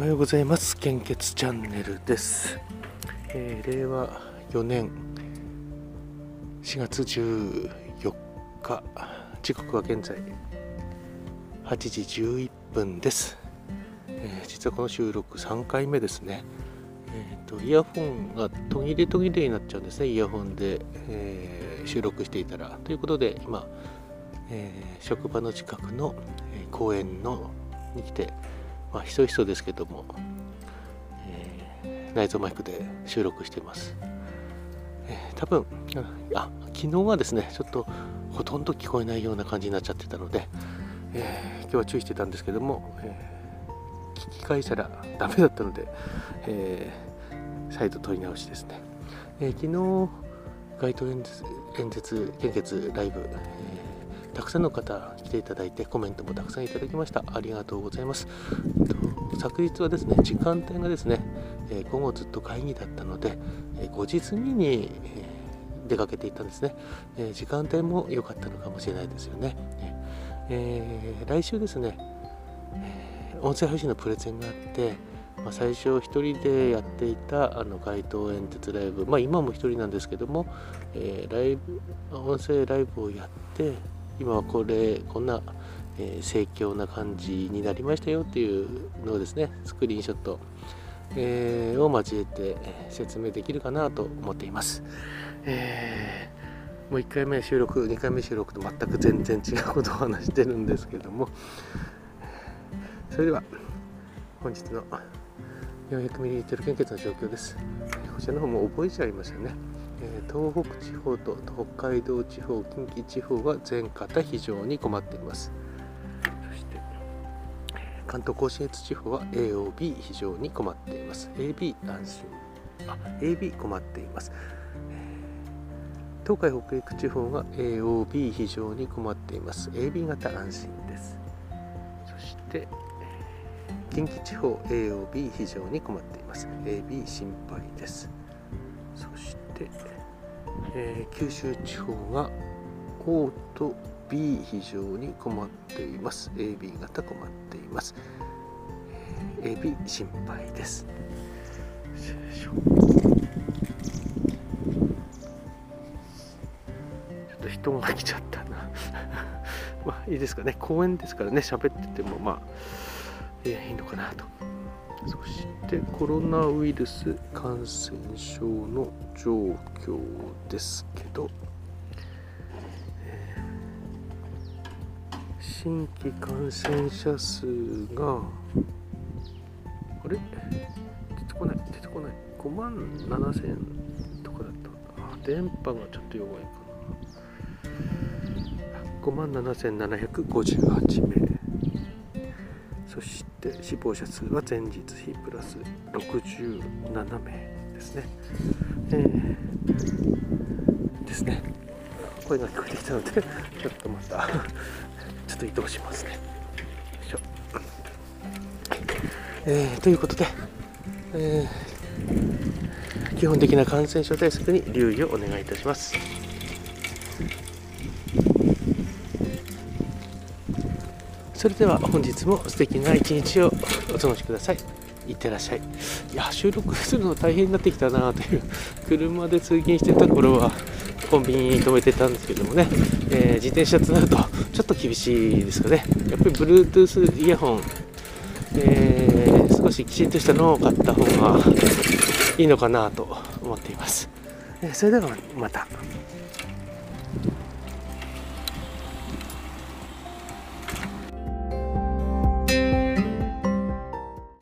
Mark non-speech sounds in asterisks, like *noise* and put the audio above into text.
おはようございます。献血チャンネルです、えー、令和4年4月14日時刻は現在8時11分です、えー、実はこの収録3回目ですね。えーと、イヤホンが途切れ途切れになっちゃうんですね。イヤホンで、えー、収録していたら。ということで今、えー、職場の近くの、公園のに来てまあ、ひそひそですけども、えー、内蔵マイクで収録しています。えー、多分あ昨日はですね、ちょっとほとんど聞こえないような感じになっちゃってたので、えー、今日は注意してたんですけども、えー、聞き返したらダメだったので、えー、再度取り直しですね。えー、昨日、街頭演説、演説献血ライブ、たくさんの方来ていただいてコメントもたくさんいただきました。ありがとうございます。昨日はですね時間帯がですね、え午後ずっと会議だったので、え5時過ぎに、え出かけていたんですね、え時間帯も良かったのかもしれないですよね、えー、来週ですね、音声配信のプレゼンがあってま、最初1人でやっていたあの街頭演説ライブ、まあ、今も1人なんですけども、えー、ライブ音声ライブをやって今はこれこんな、えー、盛況な感じになりましたよっていうのをですねスクリーンショット、えー、を交えて説明できるかなと思っています、えー、もう1回目収録2回目収録と全く全然違うことを話してるんですけども。それでは本日の 400ml 献血の状況です。こちらの方も覚えちゃいましたね。え東北地方と北海道地方、近畿地方は全方非常に困っています。そして関東甲信越地方は AOB 非常に困っています。AB 安心。あ、AB 困っています。東海北陸地方が AOB 非常に困っています。AB 型安心です。そして近畿地方 AOB 非常に困っています。AB 心配です。そして、えー、九州地方が O と B 非常に困っています。AB 型困っています、えー、AB 心配です。ちょっと人が来ちゃったな。*laughs* まあいいですかね。公園ですからね。喋っててもまあ、いいのかなと。そしてコロナウイルス感染症の状況ですけど、新規感染者数があれ？出てこない出てこない。5万7000とかだったあ電波がちょっと弱いかな。5万7758名。そして死亡者数は前日比プラス67名ですね。えー、ですね。声が聞こえてきたので、*laughs* ちょっとまた *laughs* ちょっと移動しますね。よいしょ。えー、ということで、えー、基本的な感染症対策に留意をお願いいたします。それでは本日も素敵な一日をお過ごしください。いってらっしゃい。いや、収録するの大変になってきたなという、車で通勤してた頃は、コンビニに止めてたんですけどもね、えー、自転車となるとちょっと厳しいですかね。やっぱり Bluetooth イヤホン、えー、少しきちんとしたのを買った方がいいのかなと思っています。えそれではまた。